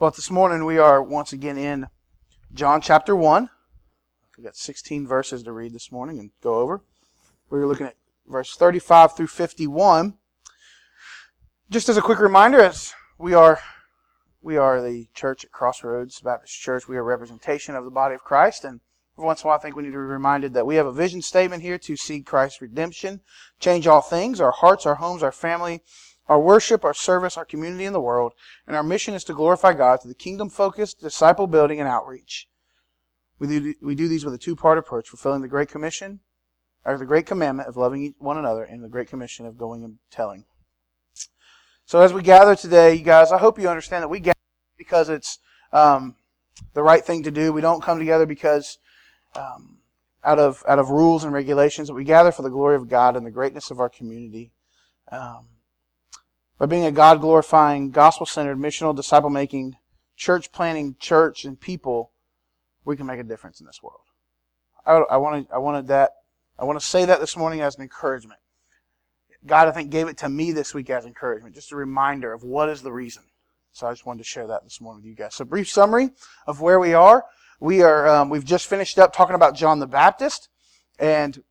Well, this morning we are once again in John chapter 1. We've got 16 verses to read this morning and go over. We're looking at verse 35 through 51. Just as a quick reminder, as we are we are the church at Crossroads Baptist Church. We are representation of the body of Christ, and every once in a while, I think we need to be reminded that we have a vision statement here to see Christ's redemption, change all things, our hearts, our homes, our family, our worship, our service, our community in the world, and our mission is to glorify God through the kingdom-focused disciple building and outreach. We do, we do these with a two-part approach, fulfilling the Great Commission, or the Great Commandment of loving one another, and the Great Commission of going and telling. So as we gather today, you guys, I hope you understand that we gather because it's um, the right thing to do. We don't come together because um, out of out of rules and regulations, but we gather for the glory of God and the greatness of our community. Um, by being a God glorifying, gospel centered, missional, disciple making, church planning church and people, we can make a difference in this world. I, I wanted I wanted that I want to say that this morning as an encouragement. God, I think, gave it to me this week as encouragement, just a reminder of what is the reason. So I just wanted to share that this morning with you guys. So brief summary of where we are. We are um, we've just finished up talking about John the Baptist and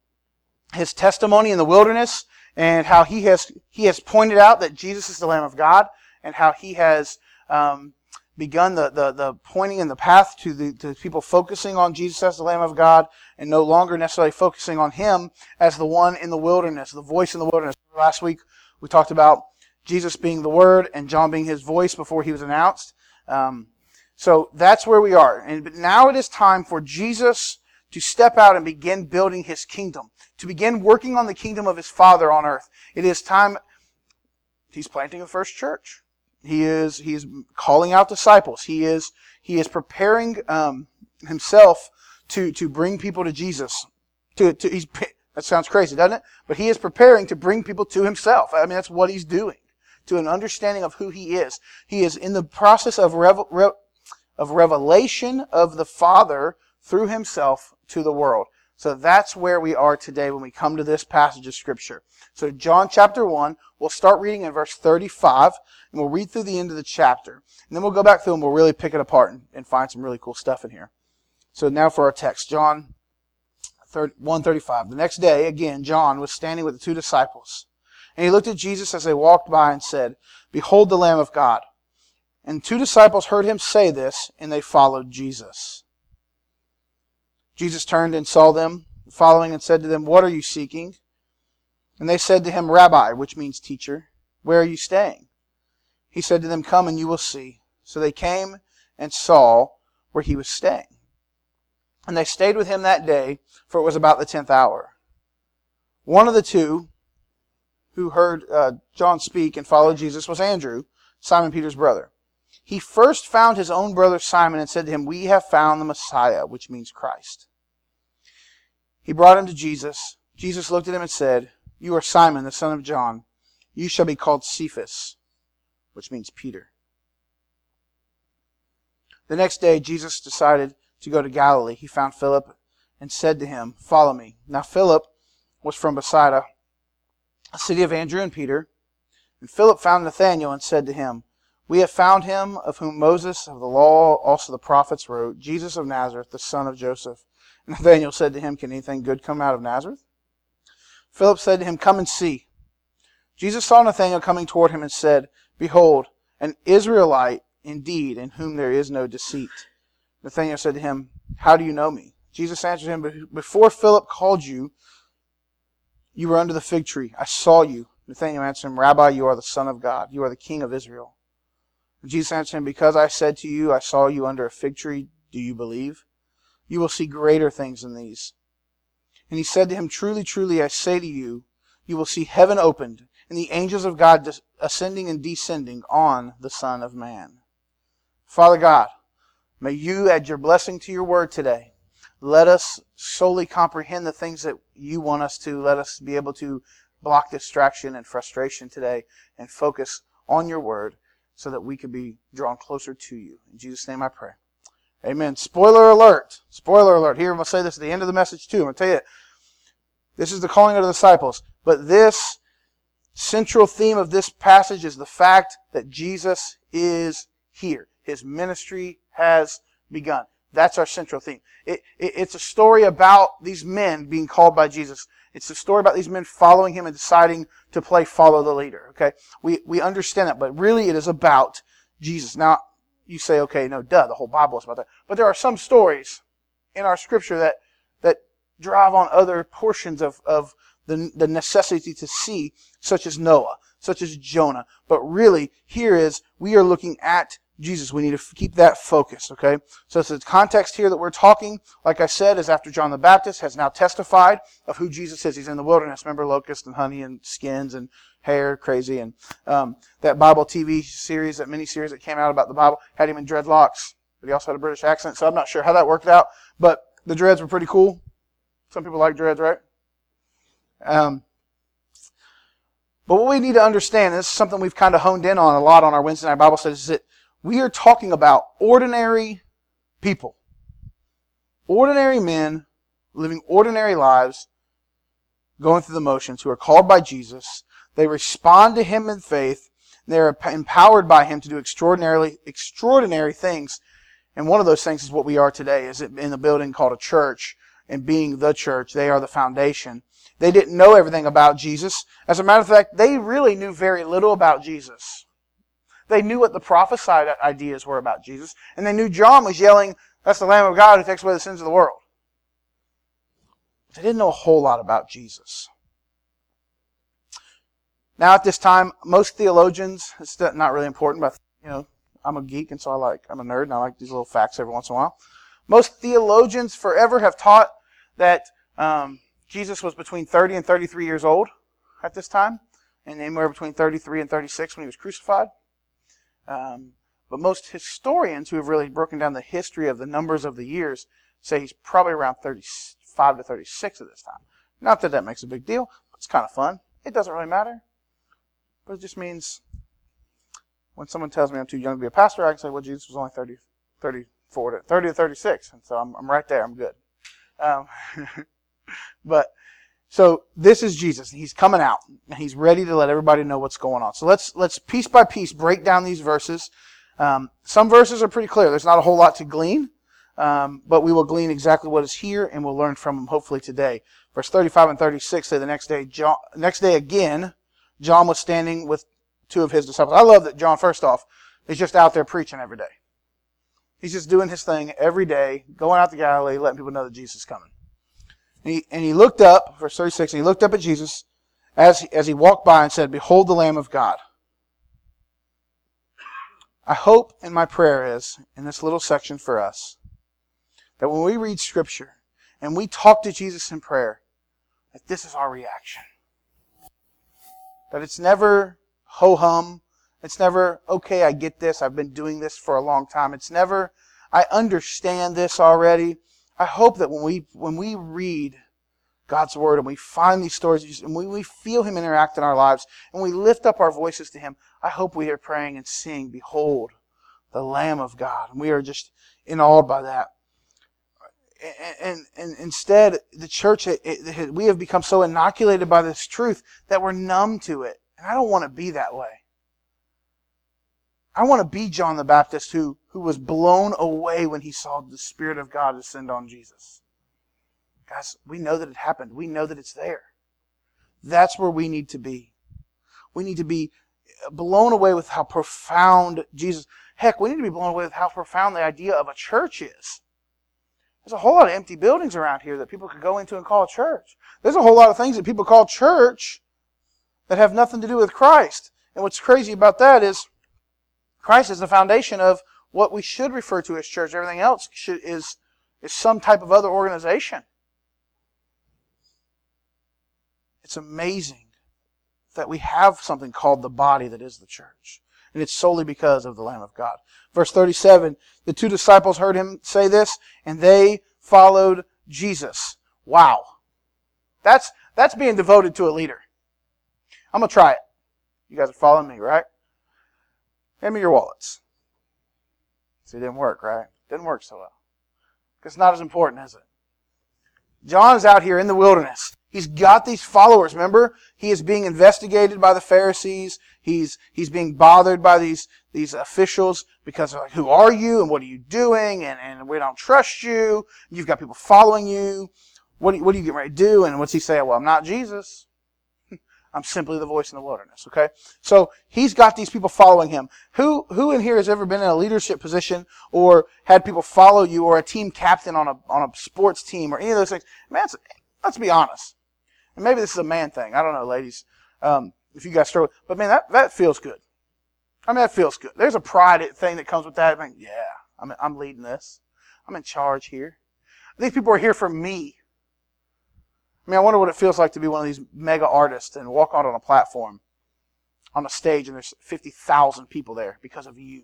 his testimony in the wilderness and how he has he has pointed out that Jesus is the Lamb of God and how he has um, begun the, the, the pointing in the path to the to people focusing on Jesus as the Lamb of God and no longer necessarily focusing on him as the one in the wilderness, the voice in the wilderness. Last week we talked about Jesus being the Word and John being his voice before he was announced. Um, so that's where we are. And but now it is time for Jesus to step out and begin building his kingdom, to begin working on the kingdom of his Father on earth. It is time. He's planting a first church. He is he is calling out disciples. He is he is preparing um, himself to to bring people to Jesus. To, to he's that sounds crazy, doesn't it? But he is preparing to bring people to himself. I mean, that's what he's doing to an understanding of who he is. He is in the process of, rev- re- of revelation of the Father through himself to the world. So that's where we are today when we come to this passage of Scripture. So John chapter 1, we'll start reading in verse 35, and we'll read through the end of the chapter. And then we'll go back through and we'll really pick it apart and, and find some really cool stuff in here. So now for our text, John 135. The next day, again, John was standing with the two disciples. And he looked at Jesus as they walked by and said, Behold the Lamb of God. And two disciples heard him say this, and they followed Jesus. Jesus turned and saw them following and said to them, What are you seeking? And they said to him, Rabbi, which means teacher, where are you staying? He said to them, Come and you will see. So they came and saw where he was staying. And they stayed with him that day, for it was about the tenth hour. One of the two, who heard uh, John speak and followed Jesus was Andrew, Simon Peter's brother. He first found his own brother Simon and said to him, We have found the Messiah, which means Christ. He brought him to Jesus. Jesus looked at him and said, You are Simon, the son of John. You shall be called Cephas, which means Peter. The next day, Jesus decided to go to Galilee. He found Philip and said to him, Follow me. Now, Philip was from Bethsaida a city of Andrew and Peter. And Philip found Nathanael and said to him, We have found him of whom Moses of the law, also the prophets wrote, Jesus of Nazareth, the son of Joseph. And Nathanael said to him, Can anything good come out of Nazareth? Philip said to him, Come and see. Jesus saw Nathanael coming toward him and said, Behold, an Israelite indeed, in whom there is no deceit. Nathanael said to him, How do you know me? Jesus answered him, Before Philip called you, you were under the fig tree. I saw you. Nathanael answered him, Rabbi, you are the Son of God. You are the King of Israel. Jesus answered him, Because I said to you, I saw you under a fig tree, do you believe? You will see greater things than these. And he said to him, Truly, truly, I say to you, you will see heaven opened, and the angels of God ascending and descending on the Son of Man. Father God, may you add your blessing to your word today. Let us solely comprehend the things that you want us to. Let us be able to block distraction and frustration today and focus on your word so that we could be drawn closer to you. In Jesus' name I pray. Amen. Spoiler alert. Spoiler alert. Here, I'm going to say this at the end of the message too. I'm going to tell you, this is the calling of the disciples. But this central theme of this passage is the fact that Jesus is here. his ministry has begun. That's our central theme. It, it, it's a story about these men being called by Jesus. It's a story about these men following him and deciding to play follow the leader. Okay? We, we understand that, but really it is about Jesus. Now, you say, okay, no, duh, the whole Bible is about that. But there are some stories in our scripture that, that drive on other portions of, of the, the necessity to see, such as Noah, such as Jonah. But really, here is, we are looking at Jesus. We need to keep that focused, okay? So the context here that we're talking, like I said, is after John the Baptist has now testified of who Jesus is. He's in the wilderness. Remember locust and honey and skins and hair, crazy. And um, that Bible TV series, that mini series that came out about the Bible, had him in dreadlocks, but he also had a British accent. So I'm not sure how that worked out, but the dreads were pretty cool. Some people like dreads, right? Um, but what we need to understand, this is something we've kind of honed in on a lot on our Wednesday night Bible studies, is that we are talking about ordinary people. Ordinary men living ordinary lives, going through the motions, who are called by Jesus. They respond to Him in faith. They're empowered by Him to do extraordinarily, extraordinary things. And one of those things is what we are today, is in the building called a church and being the church. They are the foundation. They didn't know everything about Jesus. As a matter of fact, they really knew very little about Jesus. They knew what the prophesied ideas were about Jesus, and they knew John was yelling, That's the Lamb of God who takes away the sins of the world. They didn't know a whole lot about Jesus. Now, at this time, most theologians, it's not really important, but you know, I'm a geek, and so I like, I'm a nerd, and I like these little facts every once in a while. Most theologians forever have taught that um, Jesus was between 30 and 33 years old at this time, and anywhere between 33 and 36 when he was crucified. Um, but most historians who have really broken down the history of the numbers of the years say he's probably around 35 to 36 at this time. Not that that makes a big deal, but it's kind of fun. It doesn't really matter. But it just means when someone tells me I'm too young to be a pastor, I can say, well, Jesus was only 30, 34 to 30 to 36. And so I'm, I'm right there. I'm good. Um, but so this is Jesus. He's coming out and he's ready to let everybody know what's going on. So let's let's piece by piece break down these verses. Um, some verses are pretty clear. There's not a whole lot to glean, um, but we will glean exactly what is here and we'll learn from them hopefully today. Verse 35 and 36 say the next day, John, next day again, John was standing with two of his disciples. I love that John, first off, is just out there preaching every day. He's just doing his thing every day, going out to Galilee, letting people know that Jesus is coming. And he, and he looked up, verse 36, and he looked up at Jesus as he, as he walked by and said, Behold the Lamb of God. I hope and my prayer is, in this little section for us, that when we read Scripture and we talk to Jesus in prayer, that this is our reaction. That it's never ho hum. It's never, okay, I get this. I've been doing this for a long time. It's never, I understand this already. I hope that when we when we read God's word and we find these stories and we, we feel Him interact in our lives and we lift up our voices to Him, I hope we are praying and seeing, Behold, the Lamb of God. And we are just in awe by that. And, and, and instead, the church, it, it, we have become so inoculated by this truth that we're numb to it. And I don't want to be that way. I want to be John the Baptist who, who was blown away when he saw the Spirit of God descend on Jesus. Guys, we know that it happened. We know that it's there. That's where we need to be. We need to be blown away with how profound Jesus. Heck, we need to be blown away with how profound the idea of a church is. There's a whole lot of empty buildings around here that people could go into and call a church. There's a whole lot of things that people call church that have nothing to do with Christ. And what's crazy about that is Christ is the foundation of what we should refer to as church. Everything else should, is, is some type of other organization. It's amazing that we have something called the body that is the church. And it's solely because of the Lamb of God. Verse 37, the two disciples heard him say this, and they followed Jesus. Wow. That's, that's being devoted to a leader. I'm going to try it. You guys are following me, right? Hand me your wallets. See, it didn't work, right? Didn't work so well. It's not as important, is it? John is out here in the wilderness. He's got these followers. Remember, he is being investigated by the Pharisees. He's he's being bothered by these these officials because like, "Who are you? And what are you doing? And and we don't trust you. You've got people following you. What you, what are you getting ready to do?" And what's he say? Well, I'm not Jesus. I'm simply the voice in the wilderness. Okay, so he's got these people following him. Who who in here has ever been in a leadership position or had people follow you or a team captain on a on a sports team or any of those things? Man, let's be honest and maybe this is a man thing. I don't know, ladies, um, if you guys struggle. But man, that, that feels good. I mean, that feels good. There's a pride thing that comes with that. I mean, yeah, I'm, I'm leading this. I'm in charge here. These people are here for me. I mean, I wonder what it feels like to be one of these mega artists and walk out on a platform, on a stage, and there's 50,000 people there because of you.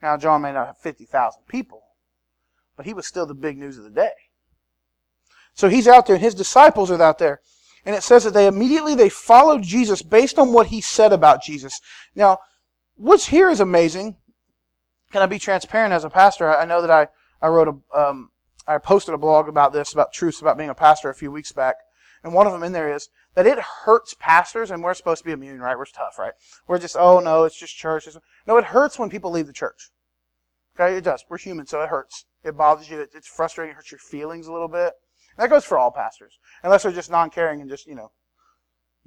Now, John may not have 50,000 people, but he was still the big news of the day. So he's out there and his disciples are out there. And it says that they immediately they followed Jesus based on what he said about Jesus. Now, what's here is amazing. Can I be transparent as a pastor? I know that I, I wrote a, um, I posted a blog about this, about truths about being a pastor a few weeks back. And one of them in there is that it hurts pastors, and we're supposed to be immune, right? We're tough, right? We're just, oh no, it's just church. No, it hurts when people leave the church. Okay, it does. We're human, so it hurts. It bothers you. It's frustrating. It hurts your feelings a little bit. That goes for all pastors, unless they're just non-caring and just you know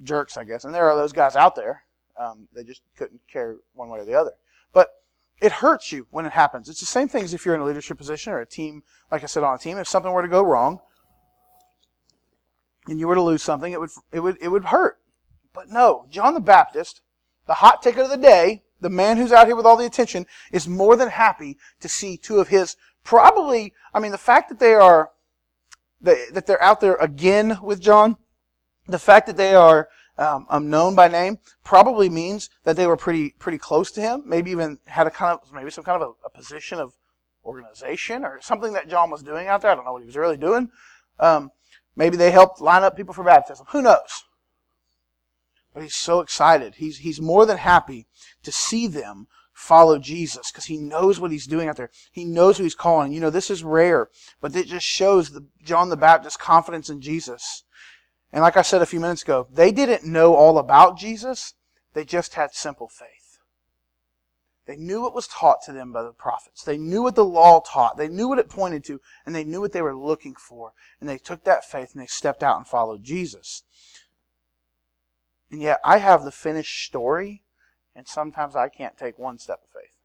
jerks, I guess. And there are those guys out there. Um, they just couldn't care one way or the other. But it hurts you when it happens. It's the same thing as if you're in a leadership position or a team, like I said, on a team. If something were to go wrong and you were to lose something, it would it would it would hurt. But no, John the Baptist, the hot ticket of the day, the man who's out here with all the attention, is more than happy to see two of his probably. I mean, the fact that they are that they're out there again with John, the fact that they are um, um, known by name probably means that they were pretty pretty close to him. Maybe even had a kind of maybe some kind of a, a position of organization or something that John was doing out there. I don't know what he was really doing. Um, maybe they helped line up people for baptism. Who knows? But he's so excited. He's he's more than happy to see them follow Jesus because he knows what he's doing out there. He knows who he's calling. You know, this is rare, but it just shows the, John the Baptist's confidence in Jesus. And like I said a few minutes ago, they didn't know all about Jesus. They just had simple faith. They knew what was taught to them by the prophets. They knew what the law taught. They knew what it pointed to, and they knew what they were looking for. And they took that faith and they stepped out and followed Jesus. And yet, I have the finished story and sometimes I can't take one step of faith.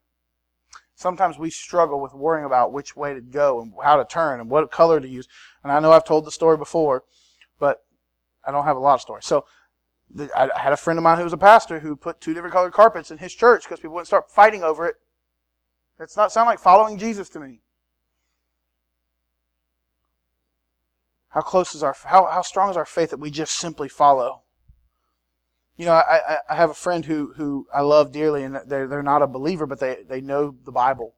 Sometimes we struggle with worrying about which way to go and how to turn and what color to use. And I know I've told the story before, but I don't have a lot of stories. So I had a friend of mine who was a pastor who put two different colored carpets in his church because people wouldn't start fighting over it. That's not sound like following Jesus to me. How close is our how, how strong is our faith that we just simply follow? You know, I, I have a friend who, who I love dearly, and they're, they're not a believer, but they, they know the Bible,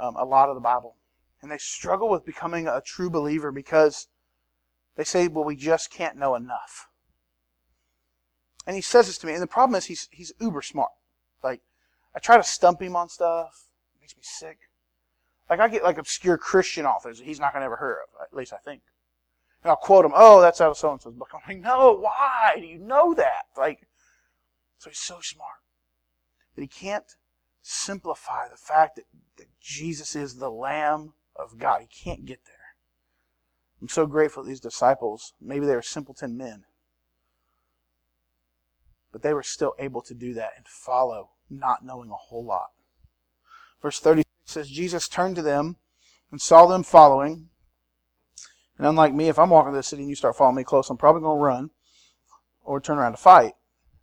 um, a lot of the Bible. And they struggle with becoming a true believer because they say, well, we just can't know enough. And he says this to me, and the problem is he's, he's uber smart. Like, I try to stump him on stuff, it makes me sick. Like, I get like obscure Christian authors that he's not going to ever hear of, at least I think. And I'll quote him, oh, that's out of so and so's book. I'm like, no, why do you know that? Like, so he's so smart. But he can't simplify the fact that, that Jesus is the Lamb of God. He can't get there. I'm so grateful these disciples, maybe they were simpleton men, but they were still able to do that and follow, not knowing a whole lot. Verse 36 says, Jesus turned to them and saw them following and unlike me, if I'm walking to the city and you start following me close, I'm probably going to run or turn around to fight.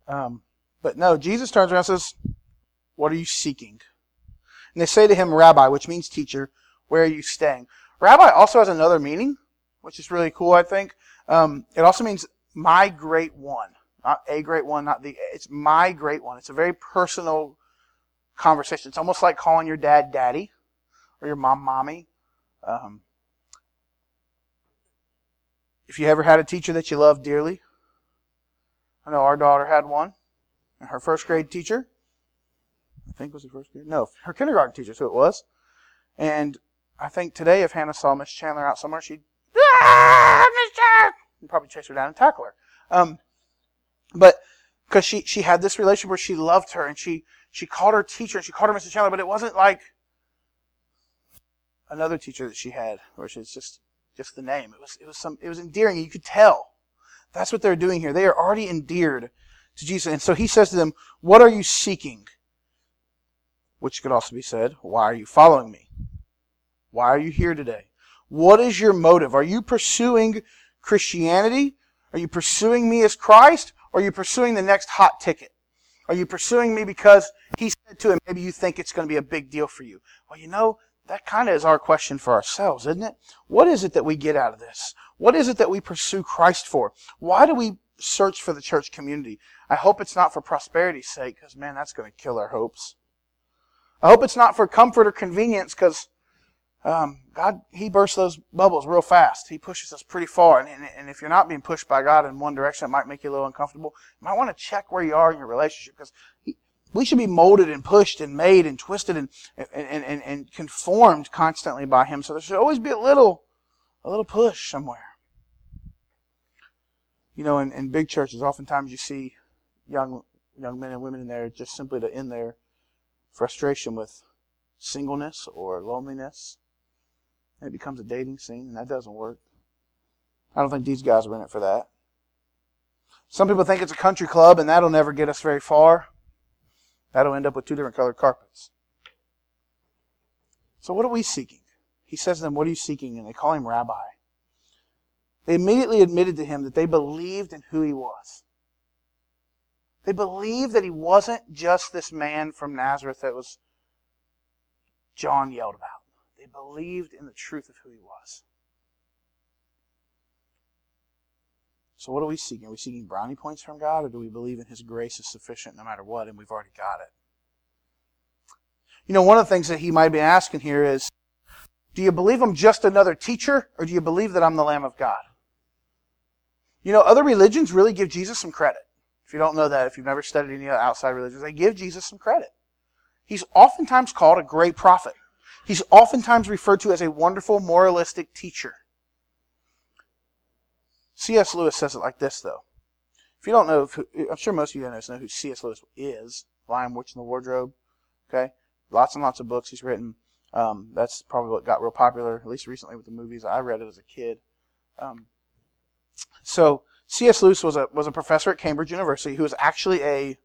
Um, but no, Jesus turns around and says, What are you seeking? And they say to him, Rabbi, which means teacher, where are you staying? Rabbi also has another meaning, which is really cool, I think. Um, it also means my great one. Not a great one, not the, it's my great one. It's a very personal conversation. It's almost like calling your dad daddy or your mom mommy. Um, if you ever had a teacher that you loved dearly, I know our daughter had one. And her first grade teacher, I think was her first grade. No, her kindergarten teacher, so it was. And I think today, if Hannah saw Miss Chandler out somewhere, she'd, ah, Chandler! He'd probably chase her down and tackle her. Um, but because she, she had this relationship where she loved her and she, she called her teacher and she called her Mr. Chandler, but it wasn't like another teacher that she had, where she's just just the name. It was it was some it was endearing. You could tell. That's what they're doing here. They are already endeared to Jesus. And so he says to them, What are you seeking? Which could also be said, Why are you following me? Why are you here today? What is your motive? Are you pursuing Christianity? Are you pursuing me as Christ? Or are you pursuing the next hot ticket? Are you pursuing me because he said to him, maybe you think it's going to be a big deal for you? Well, you know, that kind of is our question for ourselves, isn't it? What is it that we get out of this? What is it that we pursue Christ for? Why do we search for the church community? I hope it's not for prosperity's sake, because man, that's going to kill our hopes. I hope it's not for comfort or convenience, because um, God, He bursts those bubbles real fast. He pushes us pretty far. And, and, and, if you're not being pushed by God in one direction, it might make you a little uncomfortable. You might want to check where you are in your relationship, because we should be molded and pushed and made and twisted and, and, and, and conformed constantly by Him. So there should always be a little, a little push somewhere. You know, in, in big churches, oftentimes you see young young men and women in there just simply to end their frustration with singleness or loneliness. And it becomes a dating scene, and that doesn't work. I don't think these guys are in it for that. Some people think it's a country club, and that'll never get us very far. That'll end up with two different colored carpets. So what are we seeking? He says to them, What are you seeking? And they call him rabbi. They immediately admitted to him that they believed in who he was. They believed that he wasn't just this man from Nazareth that was John yelled about. Believed in the truth of who he was. So what are we seeking? Are we seeking brownie points from God, or do we believe in His grace is sufficient no matter what, and we've already got it? You know, one of the things that he might be asking here is, do you believe I'm just another teacher, or do you believe that I'm the Lamb of God? You know, other religions really give Jesus some credit. If you don't know that, if you've never studied any outside religions, they give Jesus some credit. He's oftentimes called a great prophet. He's oftentimes referred to as a wonderful moralistic teacher. C.S. Lewis says it like this, though. If you don't know, I'm sure most of you guys know who C.S. Lewis is. Lion, Witch, and the Wardrobe. Okay, lots and lots of books he's written. Um, that's probably what got real popular, at least recently with the movies. I read it as a kid. Um, so C.S. Lewis was a was a professor at Cambridge University who was actually a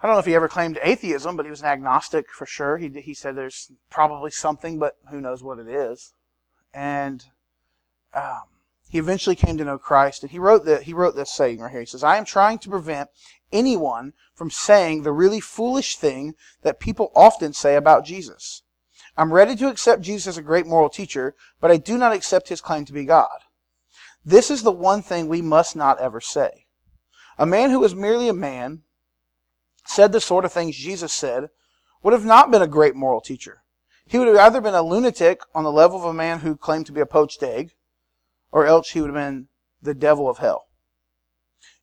I don't know if he ever claimed atheism, but he was an agnostic for sure. He he said there's probably something, but who knows what it is. And um, he eventually came to know Christ, and he wrote that he wrote this saying right here. He says, "I am trying to prevent anyone from saying the really foolish thing that people often say about Jesus. I'm ready to accept Jesus as a great moral teacher, but I do not accept his claim to be God. This is the one thing we must not ever say. A man who is merely a man, said the sort of things Jesus said, would have not been a great moral teacher. He would have either been a lunatic on the level of a man who claimed to be a poached egg, or else he would have been the devil of hell.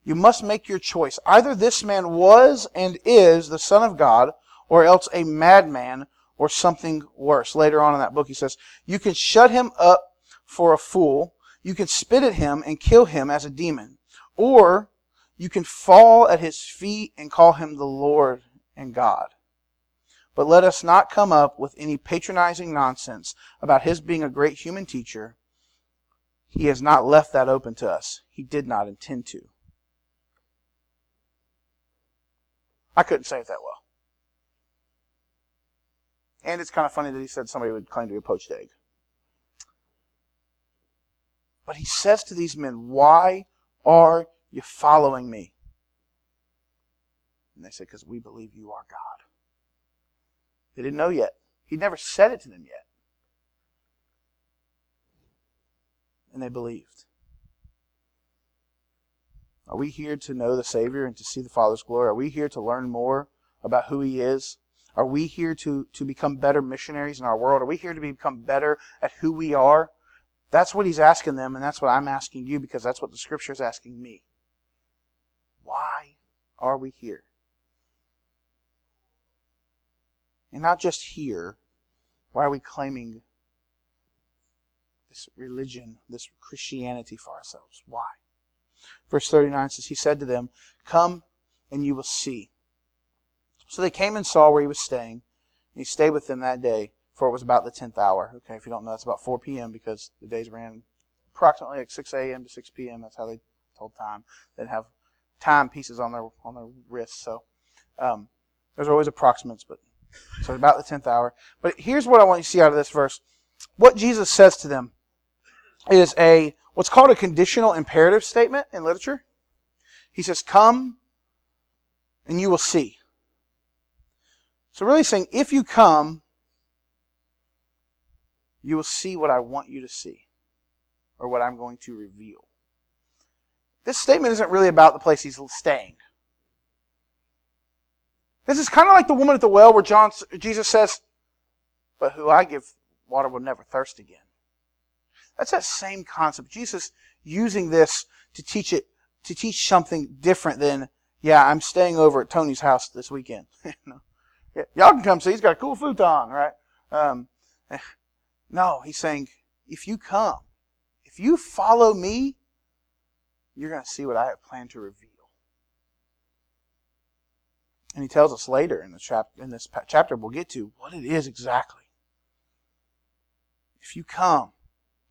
You must make your choice. Either this man was and is the Son of God, or else a madman or something worse. Later on in that book, he says, You can shut him up for a fool, you can spit at him and kill him as a demon, or you can fall at his feet and call him the Lord and God. But let us not come up with any patronizing nonsense about his being a great human teacher he has not left that open to us. He did not intend to. I couldn't say it that well. And it's kind of funny that he said somebody would claim to be a poached egg. But he says to these men, Why are you following me? And they said, Because we believe you are God. They didn't know yet. He'd never said it to them yet. and they believed. Are we here to know the Savior and to see the Father's glory? Are we here to learn more about who He is? Are we here to, to become better missionaries in our world? Are we here to become better at who we are? That's what He's asking them, and that's what I'm asking you because that's what the Scripture is asking me. Why are we here? And not just here. Why are we claiming this religion, this Christianity for ourselves. Why? Verse 39 says, He said to them, Come and you will see. So they came and saw where he was staying, and he stayed with them that day, for it was about the tenth hour. Okay, if you don't know, that's about 4 p.m. because the days ran approximately like 6 a.m. to 6 p.m. That's how they told time. They'd have time pieces on their on their wrists. So um, there's always approximates, but so about the tenth hour. But here's what I want you to see out of this verse: what Jesus says to them is a what's called a conditional imperative statement in literature. He says, "Come, and you will see." So really saying, if you come, you will see what I want you to see, or what I'm going to reveal. This statement isn't really about the place he's staying. This is kind of like the woman at the well where John, Jesus says, But who I give water will never thirst again. That's that same concept. Jesus using this to teach it, to teach something different than, yeah, I'm staying over at Tony's house this weekend. Y'all can come see. He's got a cool futon, right? Um, no, he's saying, if you come, if you follow me, you're going to see what I have planned to reveal. And he tells us later in, the chap- in this chapter we'll get to what it is exactly. If you come,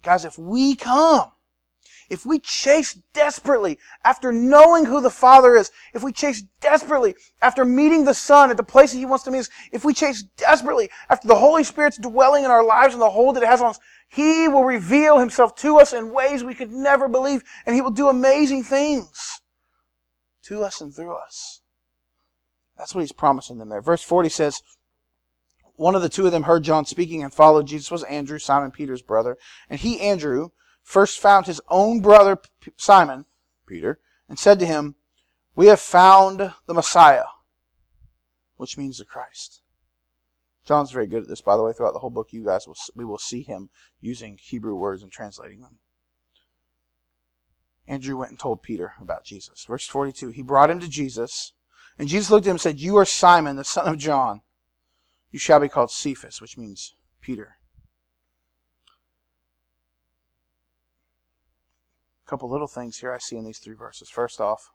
guys, if we come, if we chase desperately after knowing who the Father is, if we chase desperately after meeting the Son at the place that He wants to meet us, if we chase desperately after the Holy Spirit's dwelling in our lives and the hold that it has on us, He will reveal Himself to us in ways we could never believe, and He will do amazing things to us and through us. That's what He's promising them there. Verse 40 says, one of the two of them heard John speaking and followed Jesus was Andrew, Simon Peter's brother. And he, Andrew, first found his own brother Simon, Peter, and said to him, We have found the Messiah, which means the Christ. John's very good at this, by the way. Throughout the whole book, you guys will we will see him using Hebrew words and translating them. Andrew went and told Peter about Jesus. Verse 42, he brought him to Jesus, and Jesus looked at him and said, You are Simon, the son of John. You shall be called Cephas, which means Peter. Couple little things here I see in these three verses. First off,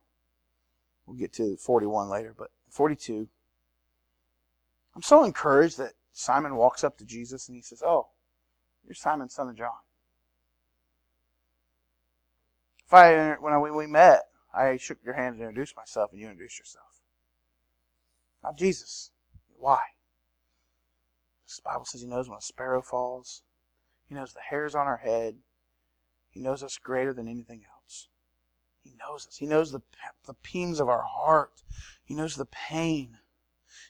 we'll get to 41 later, but 42. I'm so encouraged that Simon walks up to Jesus and he says, Oh, you're Simon, son of John. If I, when, I, when we met, I shook your hand and introduced myself, and you introduced yourself. Not Jesus. Why? The Bible says He knows when a sparrow falls. He knows the hairs on our head. He knows us greater than anything else. He knows us. He knows the, the pains of our heart. He knows the pain.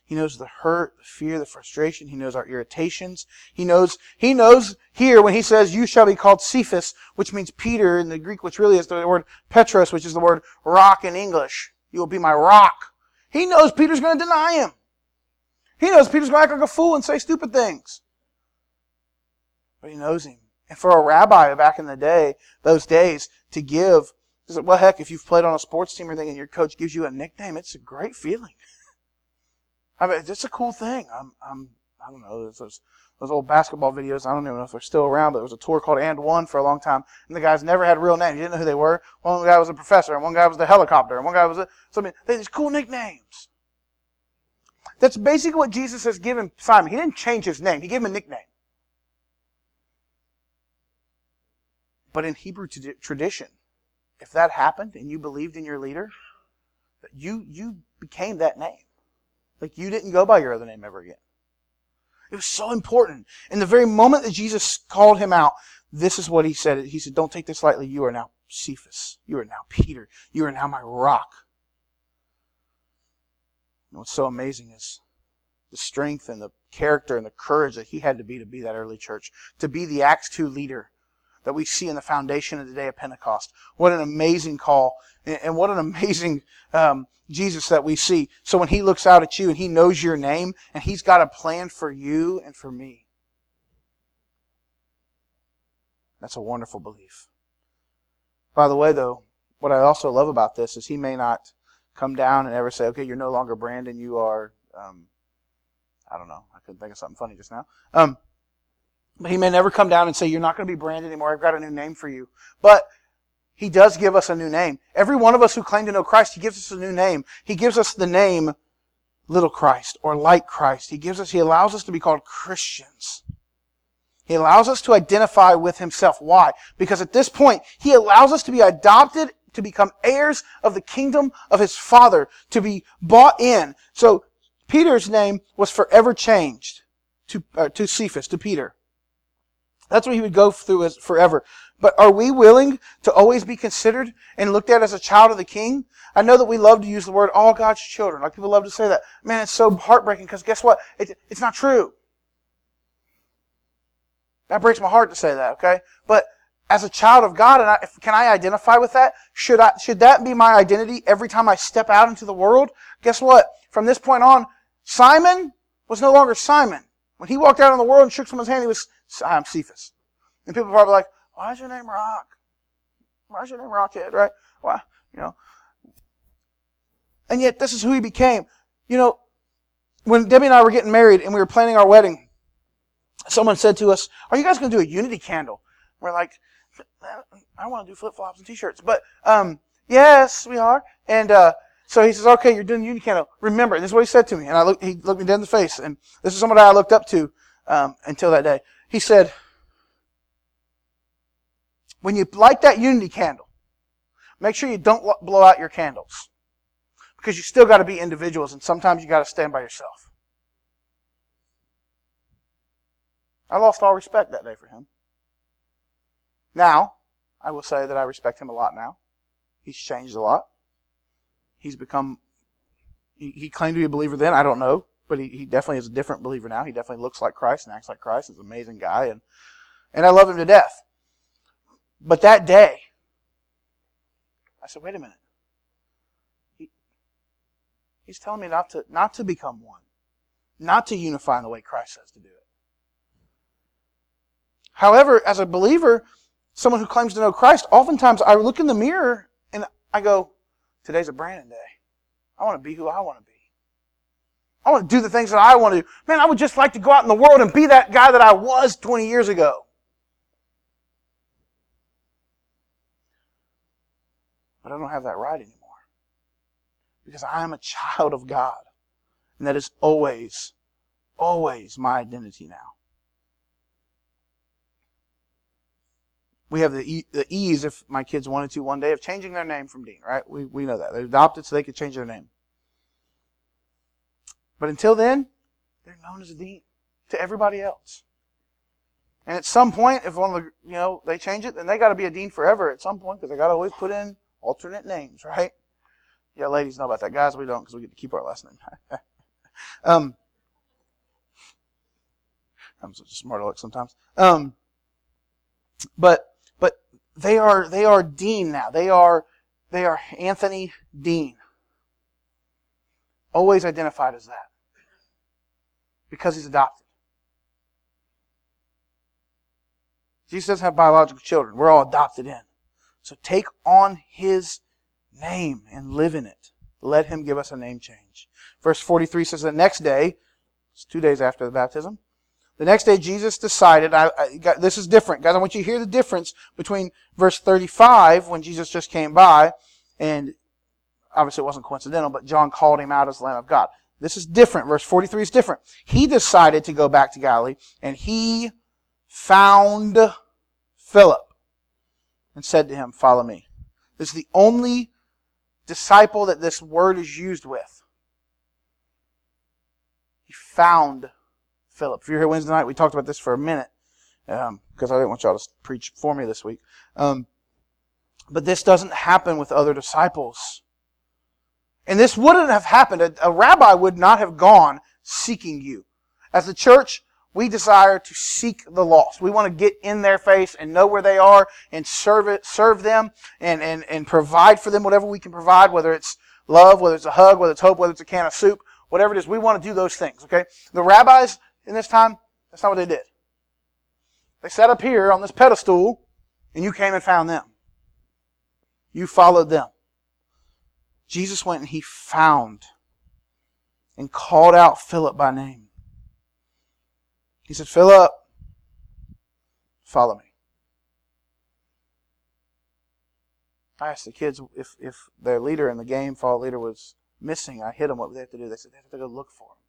He knows the hurt, the fear, the frustration. He knows our irritations. He knows, he knows here when he says, you shall be called Cephas, which means Peter in the Greek, which really is the word Petros, which is the word rock in English. You will be my rock. He knows Peter's going to deny him. He knows Peter's going to act like a fool and say stupid things. But he knows him. And for a rabbi back in the day, those days, to give, well, heck, if you've played on a sports team or anything and your coach gives you a nickname, it's a great feeling. I mean, it's a cool thing. I'm, I'm, I don't know, those, those old basketball videos, I don't even know if they're still around, but there was a tour called And One for a long time, and the guys never had real name. You didn't know who they were. One guy was a professor, and one guy was the helicopter, and one guy was a, so I mean, they had these cool nicknames. That's basically what Jesus has given Simon. He didn't change his name. He gave him a nickname. But in Hebrew tradition, if that happened and you believed in your leader, you you became that name. Like you didn't go by your other name ever again. It was so important. In the very moment that Jesus called him out, this is what he said. He said, Don't take this lightly. You are now Cephas. You are now Peter. You are now my rock. And what's so amazing is the strength and the character and the courage that he had to be to be that early church, to be the Acts 2 leader, that we see in the foundation of the day of Pentecost. What an amazing call and what an amazing um, Jesus that we see. So when he looks out at you and he knows your name and he's got a plan for you and for me. That's a wonderful belief. By the way, though, what I also love about this is he may not come down and ever say, okay, you're no longer Brandon, you are, um, I don't know, I couldn't think of something funny just now. Um, He may never come down and say, You're not going to be Brandon anymore. I've got a new name for you. But he does give us a new name. Every one of us who claim to know Christ, he gives us a new name. He gives us the name little Christ or like Christ. He gives us, he allows us to be called Christians. He allows us to identify with himself. Why? Because at this point, he allows us to be adopted to become heirs of the kingdom of his father, to be bought in. So Peter's name was forever changed to, uh, to Cephas, to Peter. That's what he would go through as forever. But are we willing to always be considered and looked at as a child of the king? I know that we love to use the word all God's children. Like people love to say that. Man, it's so heartbreaking because guess what? It, it's not true. That breaks my heart to say that, okay? But as a child of God, and I, can I identify with that? Should I, should that be my identity every time I step out into the world? Guess what? From this point on, Simon was no longer Simon. When he walked out in the world and shook someone's hand, he was, I'm Cephas. And people are probably like, why is your name Rock? Why is your name Rockhead, right? Why, you know? And yet, this is who he became. You know, when Debbie and I were getting married and we were planning our wedding, someone said to us, are you guys going to do a unity candle? We're like, I want to do flip flops and t-shirts. But, um, yes, we are. And, uh, so he says, okay, you're doing unity candle. Remember, this is what he said to me. And I look, he looked me dead in the face. And this is someone I looked up to, um, until that day. He said, when you light that unity candle, make sure you don't blow out your candles. Because you still got to be individuals and sometimes you got to stand by yourself. I lost all respect that day for him. Now, I will say that I respect him a lot now. He's changed a lot. He's become, he, he claimed to be a believer then. I don't know, but he, he definitely is a different believer now. He definitely looks like Christ and acts like Christ. He's an amazing guy and, and I love him to death. But that day, I said, wait a minute. He, he's telling me not to, not to become one, not to unify in the way Christ says to do it. However, as a believer, someone who claims to know Christ, oftentimes I look in the mirror and I go, today's a Brandon day. I want to be who I want to be. I want to do the things that I want to do. Man, I would just like to go out in the world and be that guy that I was 20 years ago. But I don't have that right anymore. Because I am a child of God. And that is always, always my identity now. We have the, e- the ease, if my kids wanted to one day, of changing their name from Dean, right? We, we know that. They're adopted so they could change their name. But until then, they're known as a Dean to everybody else. And at some point, if one of the, you know, they change it, then they got to be a dean forever at some point because they got to always put in alternate names, right? Yeah, ladies know about that. Guys, we don't because we get to keep our last name. um, I'm such a smart aleck sometimes. Um, but they are, they are Dean now. They are, they are Anthony Dean. Always identified as that. Because he's adopted. Jesus doesn't have biological children. We're all adopted in. So take on his name and live in it. Let him give us a name change. Verse 43 says the next day, it's two days after the baptism, the next day, Jesus decided, I, I this is different. Guys, I want you to hear the difference between verse 35, when Jesus just came by, and obviously it wasn't coincidental, but John called him out as the Lamb of God. This is different. Verse 43 is different. He decided to go back to Galilee, and he found Philip and said to him, Follow me. This is the only disciple that this word is used with. He found Philip. If you're here Wednesday night, we talked about this for a minute because um, I didn't want y'all to preach for me this week. Um, but this doesn't happen with other disciples. And this wouldn't have happened. A, a rabbi would not have gone seeking you. As a church, we desire to seek the lost. We want to get in their face and know where they are and serve it, serve them and, and, and provide for them whatever we can provide, whether it's love, whether it's a hug, whether it's hope, whether it's a can of soup, whatever it is. We want to do those things, okay? The rabbis in this time, that's not what they did. They sat up here on this pedestal, and you came and found them. You followed them. Jesus went and he found and called out Philip by name. He said, Philip, follow me. I asked the kids if, if their leader in the game, fall leader, was missing. I hit them what would they have to do. They said they have to go look for him.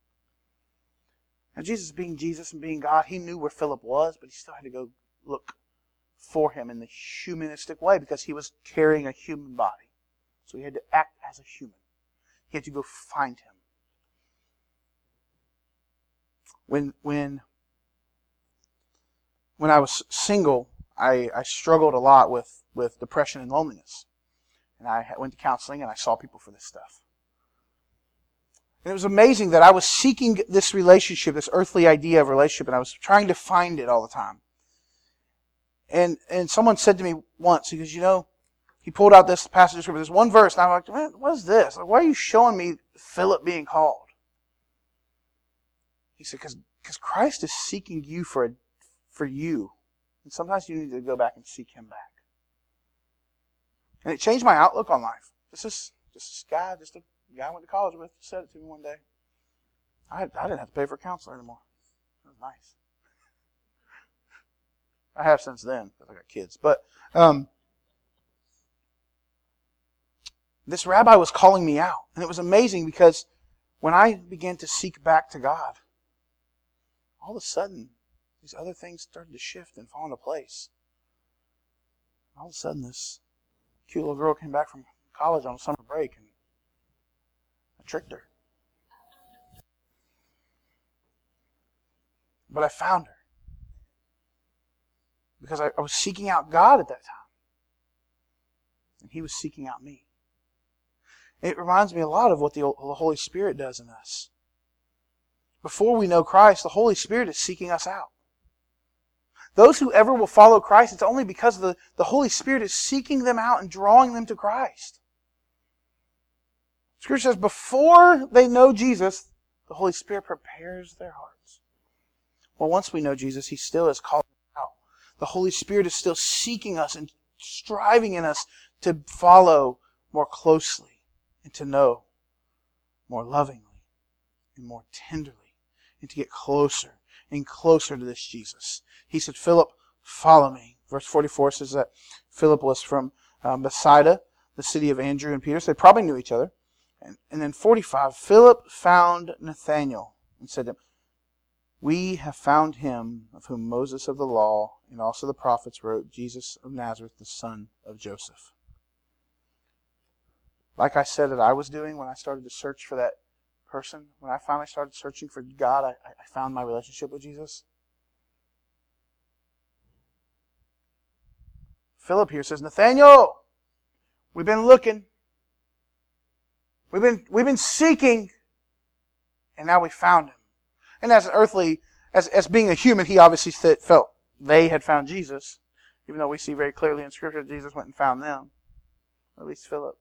Now, Jesus being Jesus and being God, he knew where Philip was, but he still had to go look for him in the humanistic way because he was carrying a human body. So he had to act as a human. He had to go find him. When when when I was single, I, I struggled a lot with, with depression and loneliness. And I went to counseling and I saw people for this stuff. And it was amazing that I was seeking this relationship, this earthly idea of relationship, and I was trying to find it all the time. And and someone said to me once, he goes, you know, he pulled out this passage of scripture, this one verse, and I'm like, man, what is this? Like, why are you showing me Philip being called? He said, because Christ is seeking you for a, for you, and sometimes you need to go back and seek Him back. And it changed my outlook on life. This is a guy, just a guy I went to college with, said it to me one day. I, I didn't have to pay for a counselor anymore. That was nice. I have since then because I got kids. But um, this rabbi was calling me out. And it was amazing because when I began to seek back to God, all of a sudden, these other things started to shift and fall into place. All of a sudden, this cute little girl came back from college on summer break and I tricked her. But I found her because I, I was seeking out God at that time. And He was seeking out me. It reminds me a lot of what the, the Holy Spirit does in us. Before we know Christ, the Holy Spirit is seeking us out. Those who ever will follow Christ, it's only because the, the Holy Spirit is seeking them out and drawing them to Christ. Scripture says before they know Jesus, the Holy Spirit prepares their hearts. Well, once we know Jesus, He still is calling out. The Holy Spirit is still seeking us and striving in us to follow more closely and to know more lovingly and more tenderly and to get closer and closer to this Jesus. He said, Philip, follow me. Verse 44 says that Philip was from um, Bethsaida, the city of Andrew and Peter. So they probably knew each other. And, and then 45, Philip found Nathanael and said to him, We have found him of whom Moses of the law and also the prophets wrote, Jesus of Nazareth, the son of Joseph. Like I said that I was doing when I started to search for that person, when I finally started searching for God, I, I found my relationship with Jesus. Philip here says, Nathaniel, we've been looking. We've been, we've been seeking, and now we found him. And as an earthly, as, as being a human, he obviously felt they had found Jesus, even though we see very clearly in Scripture Jesus went and found them, at least Philip.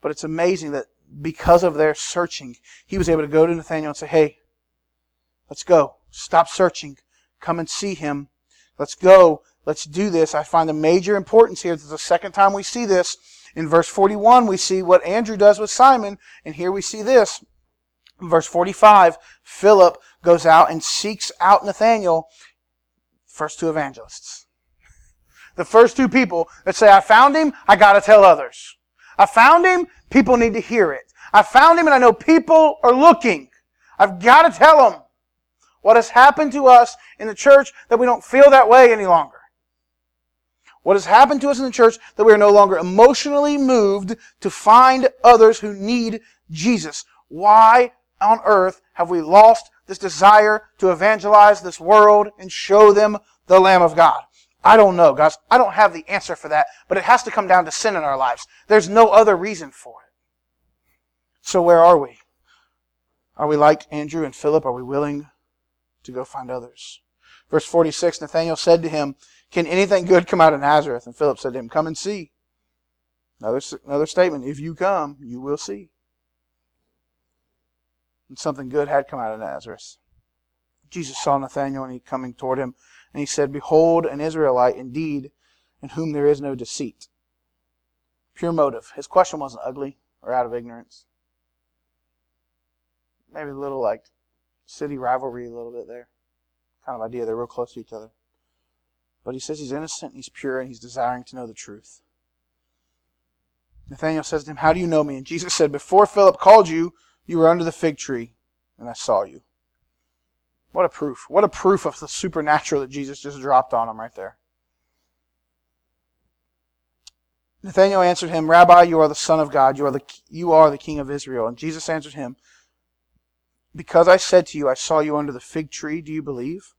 But it's amazing that because of their searching, he was able to go to Nathaniel and say, Hey, let's go. Stop searching. Come and see him. Let's go. Let's do this. I find the major importance here. This is the second time we see this. In verse 41, we see what Andrew does with Simon, and here we see this. In verse 45, Philip goes out and seeks out Nathaniel. First two evangelists. The first two people that say, I found him, I gotta tell others. I found him, people need to hear it. I found him and I know people are looking. I've got to tell them what has happened to us in the church that we don't feel that way any longer. What has happened to us in the church that we are no longer emotionally moved to find others who need Jesus. Why on earth have we lost this desire to evangelize this world and show them the Lamb of God? I don't know, guys. I don't have the answer for that, but it has to come down to sin in our lives. There's no other reason for it. So where are we? Are we like Andrew and Philip? Are we willing to go find others? Verse 46, Nathanael said to him, Can anything good come out of Nazareth? And Philip said to him, Come and see. Another, another statement. If you come, you will see. And something good had come out of Nazareth. Jesus saw Nathanael and he coming toward him and he said, Behold, an Israelite indeed, in whom there is no deceit. Pure motive. His question wasn't ugly or out of ignorance. Maybe a little like city rivalry, a little bit there. Kind of idea. They're real close to each other. But he says he's innocent, he's pure, and he's desiring to know the truth. Nathanael says to him, How do you know me? And Jesus said, Before Philip called you, you were under the fig tree, and I saw you. What a proof. What a proof of the supernatural that Jesus just dropped on him right there. Nathanael answered him, Rabbi, you are the Son of God. You are the, you are the King of Israel. And Jesus answered him, Because I said to you, I saw you under the fig tree, do you believe?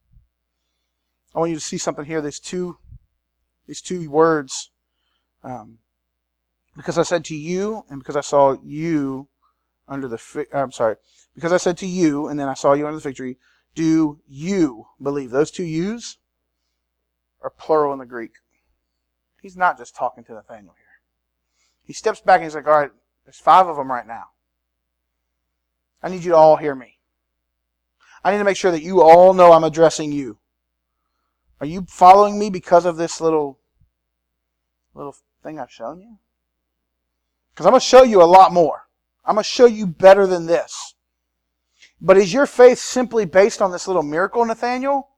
I want you to see something here. These two, these two words. Um, because I said to you, and because I saw you under the fig, I'm sorry, because I said to you, and then I saw you under the fig tree, do you believe? Those two yous are plural in the Greek. He's not just talking to Nathaniel here. He steps back and he's like, all right, there's five of them right now. I need you to all hear me. I need to make sure that you all know I'm addressing you. Are you following me because of this little little thing I've shown you? Because I'm going to show you a lot more. I'm going to show you better than this. But is your faith simply based on this little miracle, Nathaniel?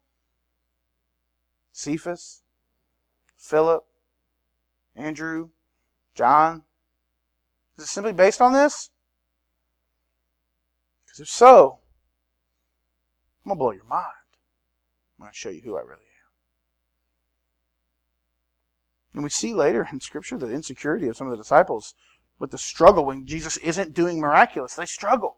Cephas? Philip? Andrew? John? Is it simply based on this? Because if so, I'm going to blow your mind. I'm going to show you who I really am. And we see later in Scripture the insecurity of some of the disciples with the struggle when Jesus isn't doing miraculous. They struggle.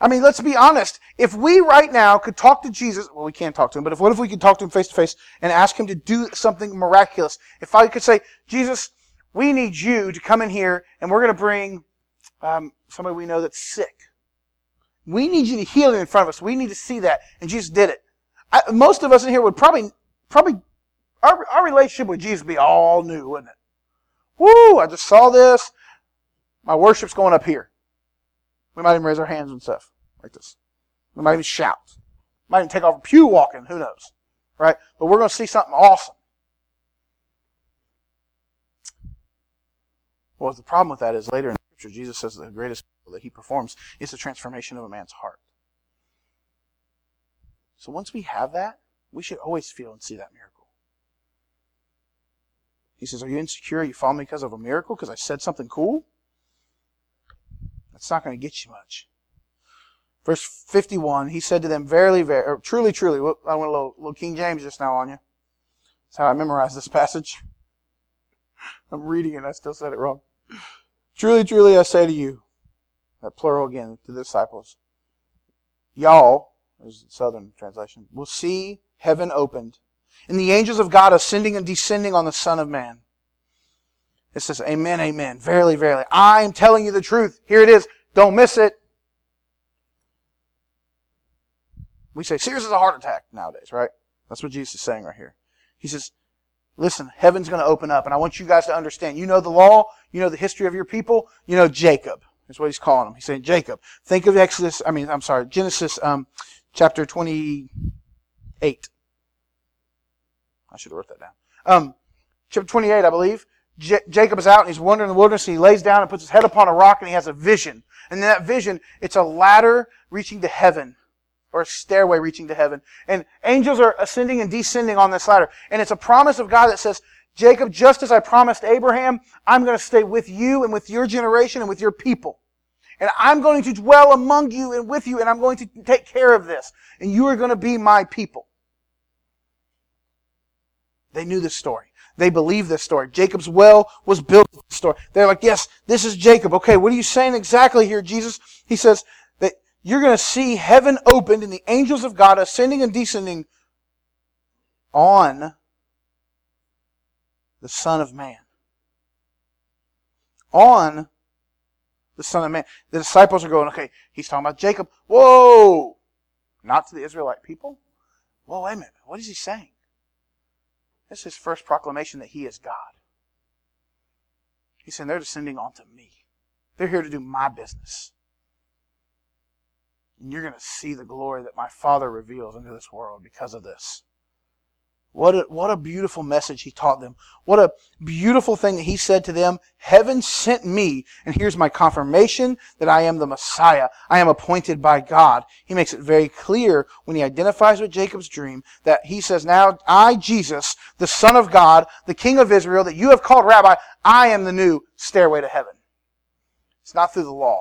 I mean, let's be honest. If we right now could talk to Jesus, well, we can't talk to him, but if, what if we could talk to him face to face and ask him to do something miraculous? If I could say, Jesus, we need you to come in here and we're going to bring um, somebody we know that's sick. We need you to heal in front of us. We need to see that. And Jesus did it. I, most of us in here would probably, probably, our, our relationship with Jesus would be all new, wouldn't it? Woo! I just saw this. My worship's going up here. We might even raise our hands and stuff like this. We might even shout. Might even take off a pew walking. Who knows? Right? But we're going to see something awesome. Well, the problem with that is later in Scripture, Jesus says the greatest that he performs is the transformation of a man's heart. So once we have that, we should always feel and see that miracle. He says, Are you insecure? You follow me because of a miracle? Because I said something cool? That's not going to get you much. Verse 51, he said to them, Verily, verily, truly, truly. I went a little, little King James just now on you. That's how I memorized this passage. I'm reading it, I still said it wrong. Truly, truly, I say to you, that plural again to the disciples, y'all, is the southern translation, will see heaven opened and the angels of God ascending and descending on the Son of Man. It says, Amen, amen. Verily, verily. I am telling you the truth. Here it is. Don't miss it. We say, serious as a heart attack nowadays, right? That's what Jesus is saying right here. He says, listen, heaven's going to open up, and I want you guys to understand. You know the law, you know the history of your people, you know Jacob. That's what he's calling him. He's saying, Jacob. Think of Exodus, I mean, I'm sorry, Genesis um, chapter 28. I should have wrote that down. Um, chapter 28, I believe. J- Jacob is out and he's wandering in the wilderness and he lays down and puts his head upon a rock and he has a vision. And in that vision, it's a ladder reaching to heaven or a stairway reaching to heaven. And angels are ascending and descending on this ladder. And it's a promise of God that says, Jacob, just as I promised Abraham, I'm going to stay with you and with your generation and with your people. And I'm going to dwell among you and with you and I'm going to take care of this. And you are going to be my people. They knew this story. They believed this story. Jacob's well was built this story. They're like, yes, this is Jacob. Okay, what are you saying exactly here, Jesus? He says you're going to see heaven opened and the angels of God ascending and descending on the Son of Man. On the Son of Man. The disciples are going, okay, he's talking about Jacob. Whoa! Not to the Israelite people? Whoa, wait a minute. What is he saying? This is his first proclamation that he is God. He's saying they're descending onto me. They're here to do my business. And you're going to see the glory that my Father reveals into this world because of this. What a, what a beautiful message he taught them. What a beautiful thing that he said to them. Heaven sent me, and here's my confirmation that I am the Messiah. I am appointed by God. He makes it very clear when he identifies with Jacob's dream that he says, Now I, Jesus, the Son of God, the King of Israel, that you have called Rabbi, I am the new stairway to heaven. It's not through the law.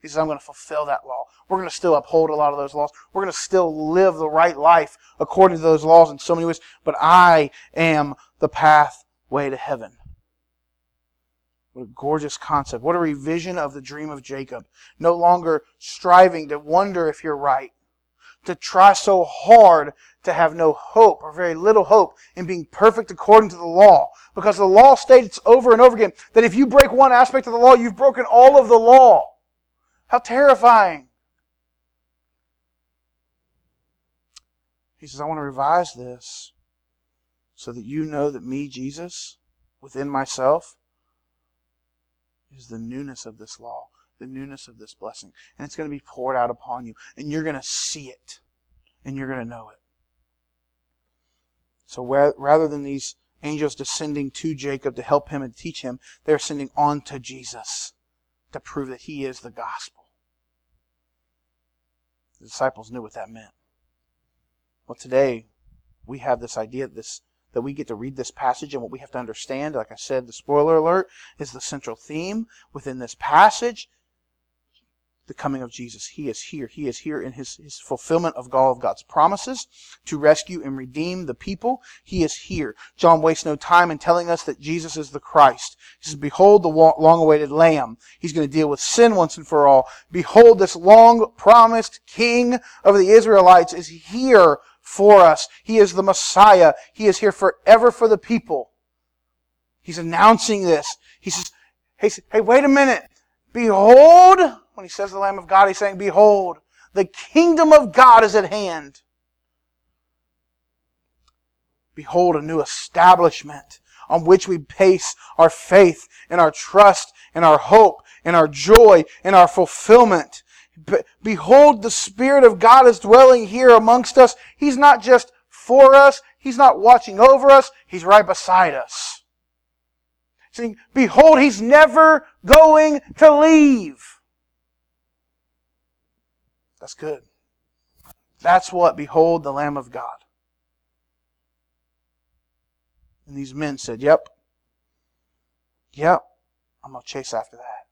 He says, I'm going to fulfill that law. We're going to still uphold a lot of those laws. We're going to still live the right life according to those laws in so many ways. But I am the pathway to heaven. What a gorgeous concept. What a revision of the dream of Jacob. No longer striving to wonder if you're right. To try so hard to have no hope or very little hope in being perfect according to the law. Because the law states over and over again that if you break one aspect of the law, you've broken all of the law. How terrifying. He says, I want to revise this so that you know that me, Jesus, within myself, is the newness of this law, the newness of this blessing. And it's going to be poured out upon you. And you're going to see it. And you're going to know it. So rather than these angels descending to Jacob to help him and teach him, they're sending on to Jesus to prove that he is the gospel. The disciples knew what that meant. Well, today we have this idea this that we get to read this passage and what we have to understand, like I said, the spoiler alert is the central theme within this passage the coming of Jesus. He is here. He is here in his, his fulfillment of all of God's promises to rescue and redeem the people. He is here. John wastes no time in telling us that Jesus is the Christ. He says, behold the long awaited lamb. He's going to deal with sin once and for all. Behold this long promised king of the Israelites is here for us. He is the Messiah. He is here forever for the people. He's announcing this. He says, hey, hey, wait a minute. Behold, when he says the Lamb of God, he's saying, Behold, the kingdom of God is at hand. Behold, a new establishment on which we base our faith and our trust and our hope and our joy and our fulfillment. behold, the Spirit of God is dwelling here amongst us. He's not just for us. He's not watching over us. He's right beside us. Saying, behold, He's never going to leave. That's good. That's what, behold, the Lamb of God. And these men said, Yep. Yep. I'm going to chase after that.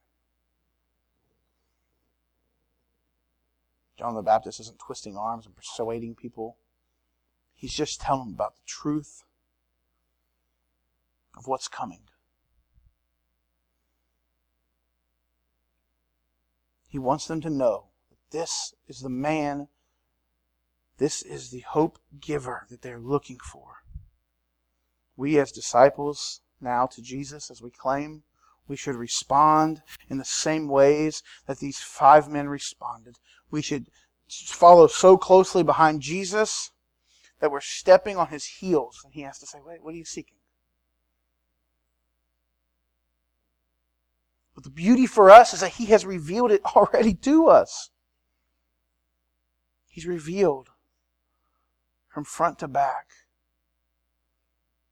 John the Baptist isn't twisting arms and persuading people. He's just telling them about the truth of what's coming. He wants them to know this is the man, this is the hope giver that they're looking for. We, as disciples now to Jesus, as we claim, we should respond in the same ways that these five men responded. We should follow so closely behind Jesus that we're stepping on his heels and he has to say, Wait, what are you seeking? But the beauty for us is that he has revealed it already to us. He's revealed from front to back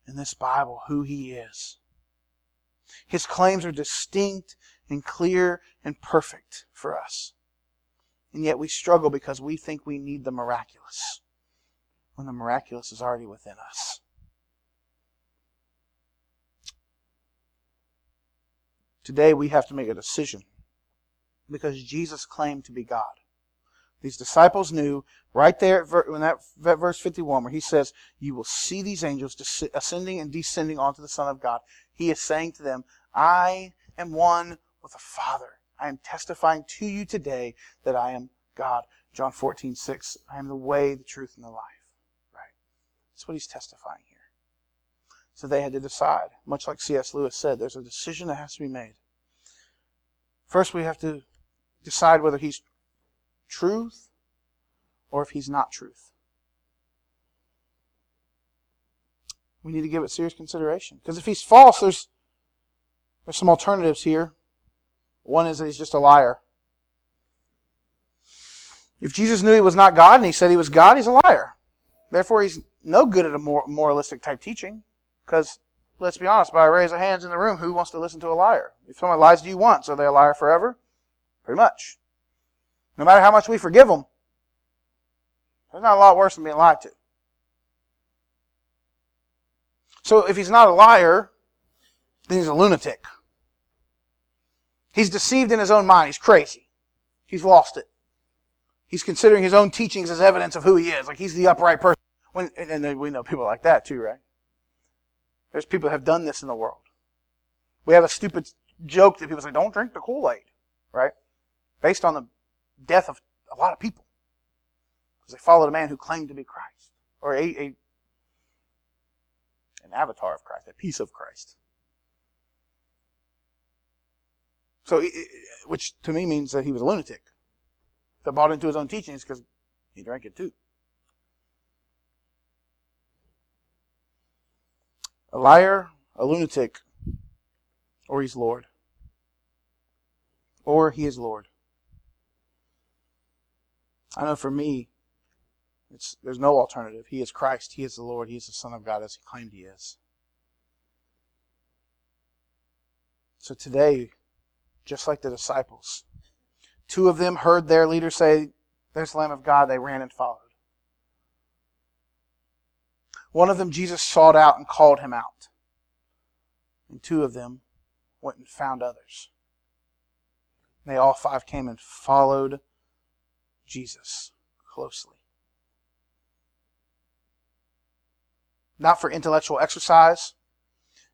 in this Bible who He is. His claims are distinct and clear and perfect for us. And yet we struggle because we think we need the miraculous when the miraculous is already within us. Today we have to make a decision because Jesus claimed to be God. These disciples knew right there in that verse 51 where he says, You will see these angels ascending and descending onto the Son of God. He is saying to them, I am one with the Father. I am testifying to you today that I am God. John 14, 6. I am the way, the truth, and the life. Right? That's what he's testifying here. So they had to decide. Much like C.S. Lewis said, there's a decision that has to be made. First, we have to decide whether he's truth or if he's not truth. We need to give it serious consideration. Because if he's false, there's, there's some alternatives here. One is that he's just a liar. If Jesus knew he was not God and he said he was God, he's a liar. Therefore, he's, no good at a more moralistic type teaching because let's be honest, by a raise of hands in the room, who wants to listen to a liar? If someone lies to you once, are they a liar forever? Pretty much. No matter how much we forgive them, there's not a lot worse than being lied to. So if he's not a liar, then he's a lunatic. He's deceived in his own mind. He's crazy. He's lost it. He's considering his own teachings as evidence of who he is. Like he's the upright person. When, and we know people like that too, right? There's people that have done this in the world. We have a stupid joke that people say, don't drink the Kool-Aid, right? Based on the death of a lot of people. Because they followed a man who claimed to be Christ. Or a, a an avatar of Christ, a piece of Christ. So, which to me means that he was a lunatic that bought into his own teachings because he drank it too. A liar, a lunatic, or he's Lord. Or he is Lord. I know for me, it's, there's no alternative. He is Christ. He is the Lord. He is the Son of God as he claimed he is. So today, just like the disciples, two of them heard their leader say, There's the Lamb of God. They ran and followed. One of them Jesus sought out and called him out. And two of them went and found others. They all five came and followed Jesus closely. Not for intellectual exercise,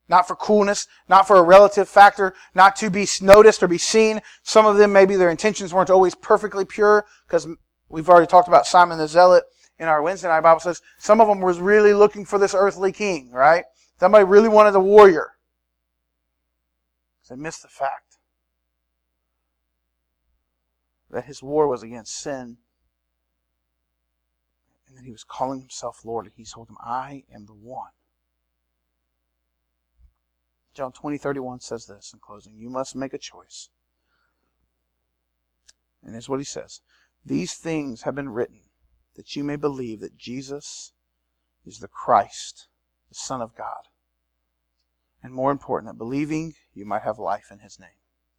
not for coolness, not for a relative factor, not to be noticed or be seen. Some of them, maybe their intentions weren't always perfectly pure, because we've already talked about Simon the Zealot in our Wednesday night Bible says some of them was really looking for this earthly king, right? Somebody really wanted a warrior. They missed the fact that his war was against sin and that he was calling himself Lord. And he told him, I am the one. John 20, 31 says this in closing You must make a choice. And here's what he says These things have been written that you may believe that Jesus is the Christ, the Son of God. And more important, that believing you might have life in his name.